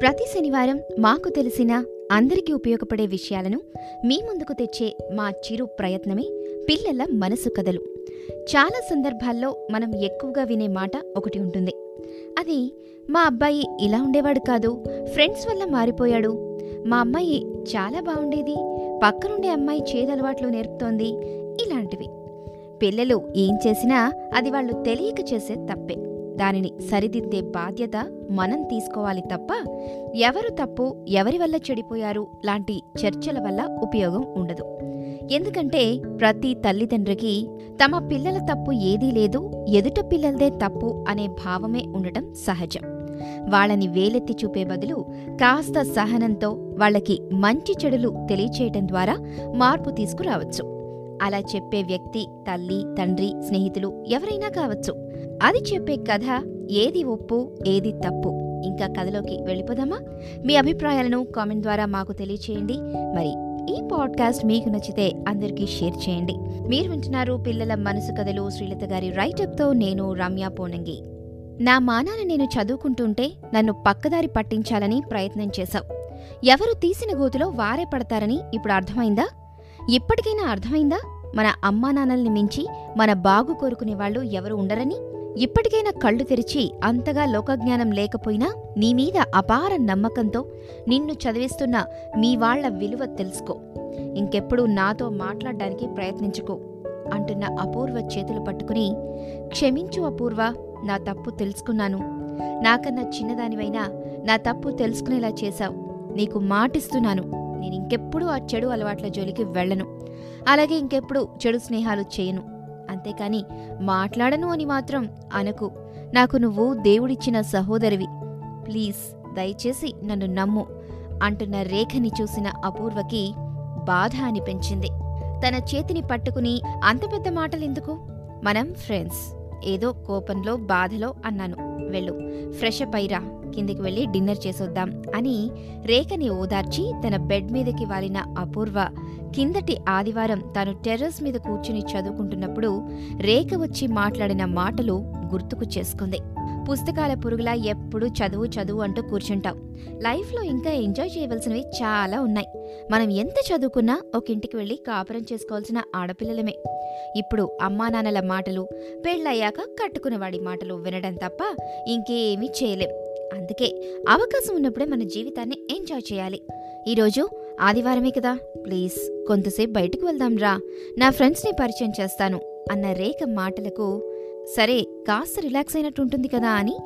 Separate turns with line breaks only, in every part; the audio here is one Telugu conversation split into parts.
ప్రతి శనివారం మాకు తెలిసిన అందరికీ ఉపయోగపడే విషయాలను మీ ముందుకు తెచ్చే మా చిరు ప్రయత్నమే పిల్లల మనసు కథలు. చాలా సందర్భాల్లో మనం ఎక్కువగా వినే మాట ఒకటి ఉంటుంది. అది మా అబ్బాయి ఇలా ఉండేవాడు కాదు ఫ్రెండ్స్ వల్ల మారిపోయాడు. మా అమ్మాయి చాలా బాగుండేది పక్కనుండే అమ్మాయి చేదలవాట్లు నేర్పుతోంది ఇలాంటివి. పిల్లలు ఏం చేసినా అది వాళ్ళు తెలియక చేసే తప్పే. దానిని సరిదిద్దే బాధ్యత మనం తీసుకోవాలి తప్ప ఎవరు తప్పు ఎవరి వల్ల చెడిపోయారు లాంటి చర్చల వల్ల ఉపయోగం ఉండదు. ఎందుకంటే ప్రతి తల్లిదండ్రికి తమ పిల్లల తప్పు ఏదీ లేదు ఎదుట పిల్లలదే తప్పు అనే భావమే ఉండటం సహజం. వాళ్ళని వేలెత్తి చూపే బదులు కాస్త సహనంతో వాళ్ళకి మంచి చెడులు తెలియచేయటం ద్వారా మార్పు తీసుకురావచ్చు. అలా చెప్పే వ్యక్తి తల్లి తండ్రి స్నేహితులు ఎవరైనా కావచ్చు. అది చెప్పే కథ ఏది ఒప్పు ఏది తప్పు? ఇంకా కథలోకి వెళ్ళిపోదామా? మీ అభిప్రాయాలను కామెంట్ ద్వారా మాకు తెలియచేయండి. మరి ఈ పాడ్కాస్ట్ మీకు నచ్చితే అందరికీ షేర్ చేయండి. మీరు వింటున్నారు పిల్లల మనసు కథలు శ్రీలత గారి రైటప్తో నేను రమ్య పోనంగి నా మానాన నేను చదువుకుంటుంటే నన్ను పక్కదారి పట్టించాలని ప్రయత్నం చేశావు. ఎవరు తీసిన గోతులో వారే పడతారని ఇప్పుడు అర్థమైందా? ఇప్పటికైనా అర్థమైందా? మన అమ్మానాన్నల్ని మించి మన బాగు కోరుకునే వాళ్ళు ఎవరు ఉండరని? ఇప్పటికైనా కళ్ళు తెరిచి అంతగా లోకజ్ఞానం లేకపోయినా నీ మీద అపార నమ్మకంతో నిన్ను చదివిస్తున్న మీ వాళ్ళ విలువ తెలుసుకో. ఇంకెప్పుడు నాతో మాట్లాడడానికి ప్రయత్నించుకో అంటున్న అపూర్వ చేతులు పట్టుకుని క్షమించు అపూర్వ నా తప్పు తెలుసుకున్నాను. నాకన్నా చిన్నదానివైనా నా తప్పు తెలుసుకునేలా చేశావు. నీకు మాటిస్తున్నాను. నేను ఇంకెప్పుడు ఆ చెడు అలవాట్ల జోలికి వెళ్ళను. అలాగే ఇంకెప్పుడు చెడు స్నేహాలు చేయను. అంతేకాని మాట్లాడను అని మాత్రం అనకు. నాకు నువ్వు దేవుడిచ్చిన సహోదరివి. ప్లీజ్ దయచేసి నన్ను నమ్ము అంటున్న రేఖని చూసిన అపూర్వకి బాధ అనిపించింది. తన చేతిని పట్టుకుని అంత పెద్ద మాటలెందుకు? మనం ఫ్రెండ్స్. ఏదో కోపంలో బాధలో అన్నాను. వెళ్ళు ఫ్రెష్ అప్ అయిరా కిందికి వెళ్ళి డిన్నర్ చేసొద్దాం అని రేఖని ఓదార్చి తన బెడ్ మీదకి వాలిన అపూర్వ కిందటి ఆదివారం తాను టెర్రస్ మీద కూర్చుని చదువుకుంటున్నప్పుడు రేఖ వచ్చి మాట్లాడిన మాటలు గుర్తుకు చేసుకుంది. పుస్తకాల పురుగులా ఎప్పుడు చదువు చదువు అంటూ కూర్చుంటాం లైఫ్లో ఇంకా ఎంజాయ్ చేయవలసినవి చాలా ఉన్నాయి. మనం ఎంత చదువుకున్నా ఒక ఇంటికి వెళ్ళి కాపురం చేసుకోవాల్సిన ఆడపిల్లలమే. ఇప్పుడు అమ్మా నాన్నల మాటలు పెళ్ళయ్యాక కట్టుకునేవాడి మాటలు వినడం తప్ప ఇంకేమీ చేయలేం. అందుకే అవకాశం ఉన్నప్పుడే మన జీవితాన్ని ఎంజాయ్ చేయాలి. ఈరోజు ఆదివారమే కదా. ప్లీజ్ కొంతసేపు బయటకు వెళ్దాం రా. నా ఫ్రెండ్స్ని పరిచయం చేస్తాను అన్న రేఖ మాటలకు సరే కాస్త రిలాక్స్ అయినట్టు ఉంటుంది కదా అని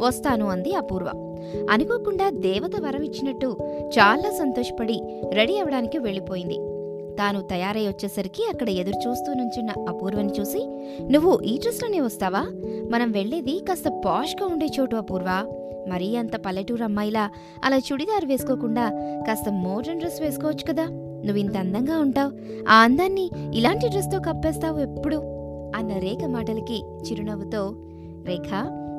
వస్తాను అంది అపూర్వ. అనుకోకుండా దేవత వరం ఇచ్చినట్టు చాలా సంతోషపడి రెడీ అవడానికి వెళ్ళిపోయింది. తాను తయారై వచ్చేసరికి అక్కడ ఎదురు చూస్తూ నుంచున్న అపూర్వని చూసి నువ్వు ఈ డ్రెస్లోనే వస్తావా? మనం వెళ్ళేది కాస్త పాష్గా ఉండే చోటు అపూర్వ. మరీ అంత పల్లెటూరు అమ్మాయిలా అలా చుడిదార్ వేసుకోకుండా కాస్త మోడర్న్ డ్రెస్ వేసుకోవచ్చు కదా. నువ్వు ఇంత అందంగా ఉంటావు. ఆ అందాన్ని ఇలాంటి డ్రెస్తో కప్పేస్తావు ఎప్పుడు? అన్న రేఖ మాటలకి చిరునవ్వుతో రేఖ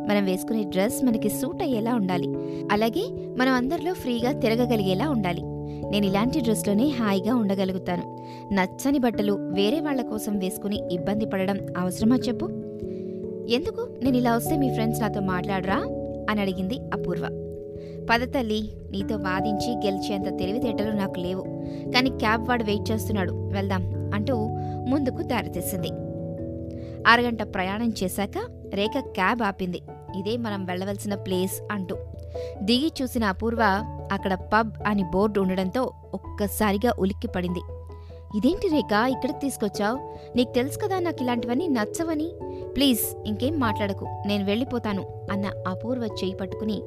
మనం వేసుకునే డ్రెస్ మనకి సూట్ అయ్యేలా ఉండాలి. అలాగే మనం అందరిలో ఫ్రీగా తిరగగలిగేలా ఉండాలి. నేను ఇలాంటి డ్రెస్లోనే హాయిగా ఉండగలుగుతాను. నచ్చని బట్టలు వేరే వాళ్ళ కోసం వేసుకుని ఇబ్బంది పడడం అవసరమా చెప్పు? ఎందుకు? నేను ఇలా వస్తే మీ ఫ్రెండ్స్ నాతో మాట్లాడరా? అని అడిగింది అపూర్వ. పద తల్లి నీతో వాదించి గెలిచేంత తెలివితేటలు నాకు లేవు. కానీ క్యాబ్ వాడు వెయిట్ చేస్తున్నాడు. వెళ్దాం అంటూ ముందుకు దారితీసింది. అరగంట ప్రయాణం చేశాక రేఖ క్యాబ్ ఆపింది. ఇదే మనం వెళ్ళవలసిన ప్లేస్ అంటూ. దిగి చూసిన అపూర్వ అక్కడ పబ్ అని బోర్డు ఉండడంతో ఒక్కసారిగా ఉలిక్కి పడింది. ఇదేంటి రేఖ ఇక్కడికి తీసుకొచ్చావు? నీకు తెలుసు కదా నాకు ఇలాంటివన్నీ నచ్చవని? ప్లీజ్ ఇంకేం మాట్లాడకు నేను వెళ్ళిపోతాను అన్న అపూర్వ చేయి పట్టుకుని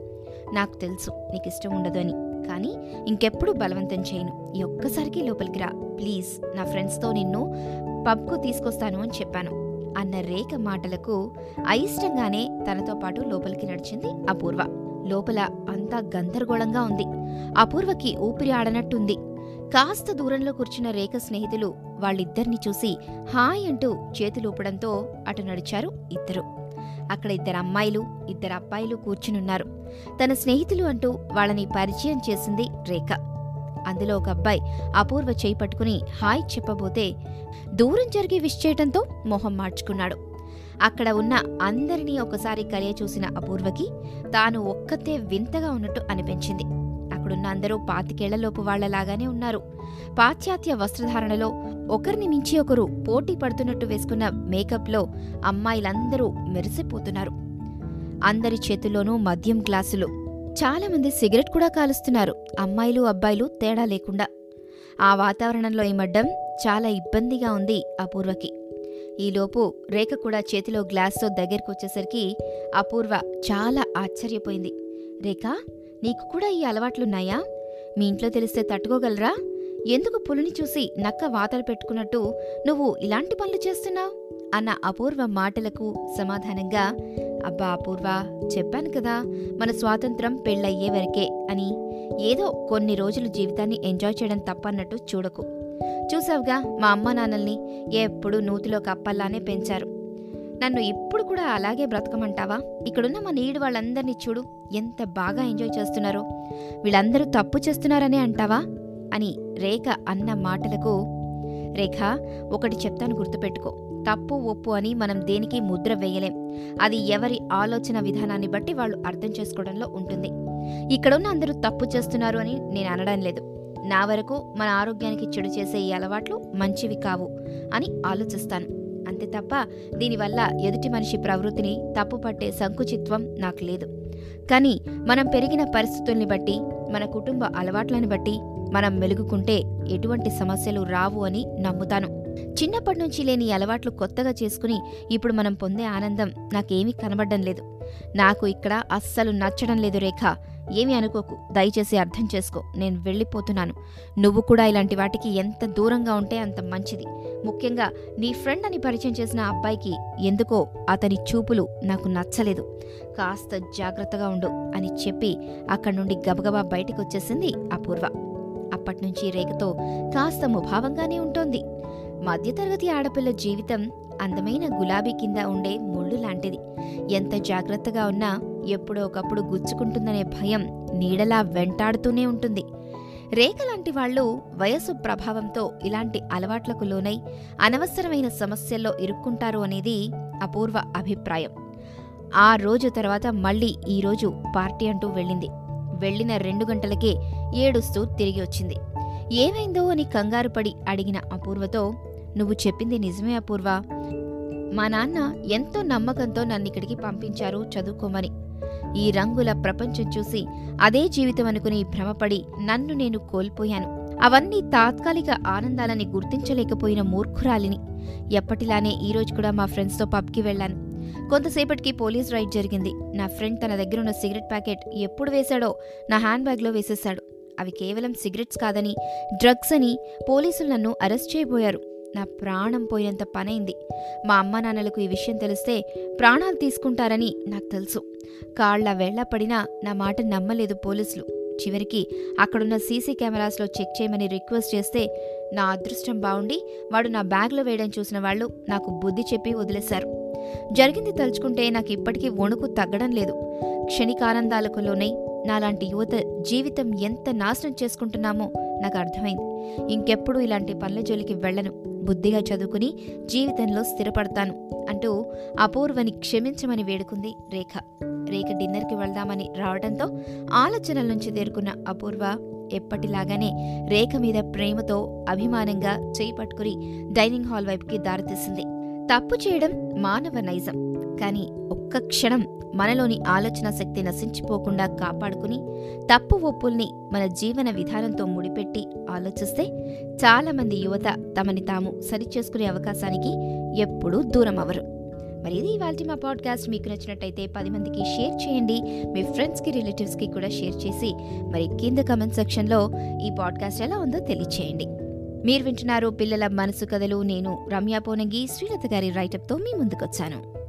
నాకు తెలుసు నీకు ఇష్టం ఉండదు అని. కానీ ఇంకెప్పుడు బలవంతం చేయను. ఈ ఒక్కసారికి లోపలికి రా. ప్లీజ్ నా ఫ్రెండ్స్తో నిన్ను పబ్కు తీసుకొస్తాను అని చెప్పాను. అన్న రేఖ మాటలకు అయిష్టంగానే తనతో పాటు లోపలికి నడిచింది అపూర్వ. లోపల అంతా గందరగోళంగా ఉంది. అపూర్వకి ఊపిరి ఆడనట్టుంది. కాస్త దూరంలో కూర్చున్న రేఖ స్నేహితులు వాళ్ళిద్దరిని చూసి హాయ్ అంటూ చేతులూపడంతో అటు నడిచారు ఇద్దరు. అక్కడ ఇద్దరు అమ్మాయిలు ఇద్దరు అబ్బాయిలు కూర్చునున్నారు. తన స్నేహితులు అంటూ వాళ్ళని పరిచయం చేసింది రేఖ. అందులో ఒక అబ్బాయి అపూర్వ చేయి పట్టుకుని హాయ్ చెప్పబోతే దూరం జరిగి విష్ చేయటంతో మొహం మార్చుకున్నాడు. అక్కడ ఉన్న అందరినీ ఒకసారి కలియ చూసిన అపూర్వకి తాను ఒక్కతే వింతగా ఉన్నట్టు అనిపించింది. అక్కడున్న అందరూ పాతికేళ్ళలోపు వాళ్ళలాగానే ఉన్నారు. పాశ్చాత్య వస్త్రధారణలో ఒకరిని మించి ఒకరు పోటీ పడుతున్నట్టు వేసుకున్న మేకప్లో అమ్మాయిలందరూ మెరిసిపోతున్నారు. అందరి చేతుల్లోనూ మద్యం గ్లాసులు చాలామంది సిగరెట్ కూడా కాలుస్తున్నారు. అమ్మాయిలు అబ్బాయిలు తేడా లేకుండా. ఆ వాతావరణంలో ఇమడ్డం చాలా ఇబ్బందిగా ఉంది అపూర్వకి. ఈలోపు రేఖ కూడా చేతిలో గ్లాస్తో దగ్గరకొచ్చేసరికి అపూర్వ చాలా ఆశ్చర్యపోయింది. రేఖ నీకు కూడా ఈ అలవాట్లున్నాయా? మీ ఇంట్లో తెలిస్తే తట్టుకోగలరా? ఎందుకు పులిని చూసి నక్క వాతలు పెట్టుకున్నట్టు నువ్వు ఇలాంటి పనులు చేస్తున్నావు? అన్న అపూర్వ మాటలకు సమాధానంగా అబ్బా అపూర్వ చెప్పాను కదా మన స్వాతంత్రం పెళ్ళయ్యే వరకే అని. ఏదో కొన్ని రోజులు జీవితాన్ని ఎంజాయ్ చేయడం తప్పన్నట్టు చూడకు. చూసావుగా మా అమ్మ నాన్నల్ని ఎప్పుడు నూతిలో కప్పల్లానే పెంచారు. నన్ను ఇప్పుడు కూడా అలాగే బ్రతకమంటావా? ఇక్కడున్న మా నీడు వాళ్ళందరినీ చూడు ఎంత బాగా ఎంజాయ్ చేస్తున్నారో. వీళ్ళందరూ తప్పు చేస్తున్నారనే అంటావా? అని రేఖ అన్న మాటలకు రేఖ ఒకటి చెప్తాను గుర్తుపెట్టుకో. తప్పు ఒప్పు అని మనం దేనికి ముద్ర వేయలేం. అది ఎవరి ఆలోచన విధానాన్ని బట్టి వాళ్ళు అర్థం చేసుకోవడంలో ఉంటుంది. ఇక్కడున్న అందరూ తప్పు చేస్తున్నారు అని నేను అనడం లేదు. నా వరకు మన ఆరోగ్యానికి చెడు చేసే ఈ అలవాట్లు మంచివి కావు అని ఆలోచిస్తాను. అంతే తప్ప దీనివల్ల ఎదుటి మనిషి ప్రవృత్తిని తప్పుపట్టే సంకుచిత్వం నాకు లేదు. కానీ మనం పెరిగిన పరిస్థితుల్ని బట్టి మన కుటుంబ అలవాట్లను బట్టి మనం మెలుగుకుంటే ఎటువంటి సమస్యలు రావు అని నమ్ముతాను. చిన్నప్పటి నుంచి లేని అలవాట్లు కొత్తగా చేసుకుని ఇప్పుడు మనం పొందే ఆనందం నాకేమీ కనబడడం లేదు. నాకు ఇక్కడ అస్సలు నచ్చడం లేదు రేఖ. ఏమీ అనుకోకు. దయచేసి అర్థం చేసుకో. నేను వెళ్ళిపోతున్నాను. నువ్వు కూడా ఇలాంటి వాటికి ఎంత దూరంగా ఉంటే అంత మంచిది. ముఖ్యంగా నీ ఫ్రెండ్ అని పరిచయం చేసిన అబ్బాయికి ఎందుకో అతని చూపులు నాకు నచ్చలేదు. కాస్త జాగ్రత్తగా ఉండు అని చెప్పి అక్కడి నుండి గబగబా బయటికి వచ్చేసింది అపూర్వ అప్పట్నుంచి రేఖతో కాస్త ముభావంగానే ఉంటోంది. మధ్యతరగతి ఆడపిల్ల జీవితం అందమైన గులాబీ కింద ఉండే ముళ్ళు లాంటిది. ఎంత జాగ్రత్తగా ఉన్నా ఎప్పుడో ఒకప్పుడు గుచ్చుకుంటుందనే భయం నీడలా వెంటాడుతూనే ఉంటుంది. రేఖ లాంటి వాళ్ళు వయసు ప్రభావంతో ఇలాంటి అలవాట్లకు లోనై అనవసరమైన సమస్యల్లో ఇరుక్కుంటారు అనేది అపూర్వ అభిప్రాయం. ఆ రోజు తర్వాత మళ్ళీ ఈరోజు పార్టీ అంటూ వెళ్ళింది. వెళ్ళిన రెండు గంటలకే ఏడుస్తూ తిరిగి వచ్చింది. ఏమైందో అని కంగారు పడి అడిగిన అపూర్వతో నువ్వు చెప్పింది నిజమే అపూర్వ. మా నాన్న ఎంతో నమ్మకంతో నన్ను ఇక్కడికి పంపించారు చదువుకోమని. ఈ రంగుల ప్రపంచం చూసి అదే జీవితం అనుకుని భ్రమపడి నన్ను నేను కోల్పోయాను. అవన్నీ తాత్కాలిక ఆనందాలని గుర్తించలేకపోయిన మూర్ఖురాలిని. ఎప్పటిలానే ఈరోజు కూడా మా ఫ్రెండ్స్తో పబ్కి వెళ్ళాను. కొంతసేపటికి పోలీస్ రైడ్ జరిగింది. నా ఫ్రెండ్ తన దగ్గరున్న సిగరెట్ ప్యాకెట్ ఎప్పుడు వేశాడో నా హ్యాండ్ బ్యాగ్లో వేసేశాడు. అవి కేవలం సిగరెట్స్ కాదని డ్రగ్స్ అని పోలీసులు నన్ను అరెస్ట్ చేయబోయారు. నా ప్రాణం పోయినంత పనైంది. మా అమ్మ నాన్నలకు ఈ విషయం తెలిస్తే ప్రాణాలు తీసుకుంటారని నాకు తెలుసు. కాళ్ళ వెళ్ళపడినా నా మాట నమ్మలేదు పోలీసులు. చివరికి అక్కడున్న సీసీ కెమెరాస్లో చెక్ చేయమని రిక్వెస్ట్ చేస్తే నా అదృష్టం బాగుండి వాడు నా బ్యాగ్లో వేయడం చూసిన వాళ్ళు నాకు బుద్ధి చెప్పి వదిలేశారు. జరిగింది తలుచుకుంటే నాకు ఇప్పటికీ వణుకు తగ్గడం లేదు. క్షణికానందాలకు లోనై నాలాంటి యువత జీవితం ఎంత నాశనం చేసుకుంటున్నామో నాకు అర్థమైంది. ఇంకెప్పుడు ఇలాంటి పనుల జోలికి వెళ్ళను. బుద్ధిగా చదువుకుని జీవితంలో స్థిరపడతాను అంటూ అపూర్వని క్షమించమని వేడుకుంది రేఖ. రేఖ డిన్నర్కి వెళ్దామని రావడంతో ఆలోచనల నుంచి తేరుకున్న అపూర్వ ఎప్పటిలాగానే రేఖ మీద ప్రేమతో అభిమానంగా చేయి పట్టుకుని డైనింగ్ హాల్ వైపుకి దారితీసింది. తప్పు చేయడం మానవ నైజం. కానీ ఒక్క క్షణం మనలోని ఆలోచన శక్తి నశించిపోకుండా కాపాడుకుని తప్పు ఒప్పుల్ని మన జీవన విధానంతో ముడిపెట్టి ఆలోచిస్తే చాలామంది యువత తమని తాము సరిచేసుకునే అవకాశానికి ఎప్పుడూ దూరం అవరు మరి ఇది ఇవాళ మా పాడ్కాస్ట్. మీకు నచ్చినట్టయితే పది మందికి షేర్ చేయండి. మీ ఫ్రెండ్స్కి రిలేటివ్స్కి కూడా షేర్ చేసి మరి కింద కమెంట్ సెక్షన్లో ఈ పాడ్కాస్ట్ ఎలా ఉందో తెలియచేయండి. మీరు వింటున్నారు పిల్లల మనసు కథలు. నేను రమ్య పోనంగి. శ్రీలత గారి రైటప్తో మీ ముందుకొచ్చాను.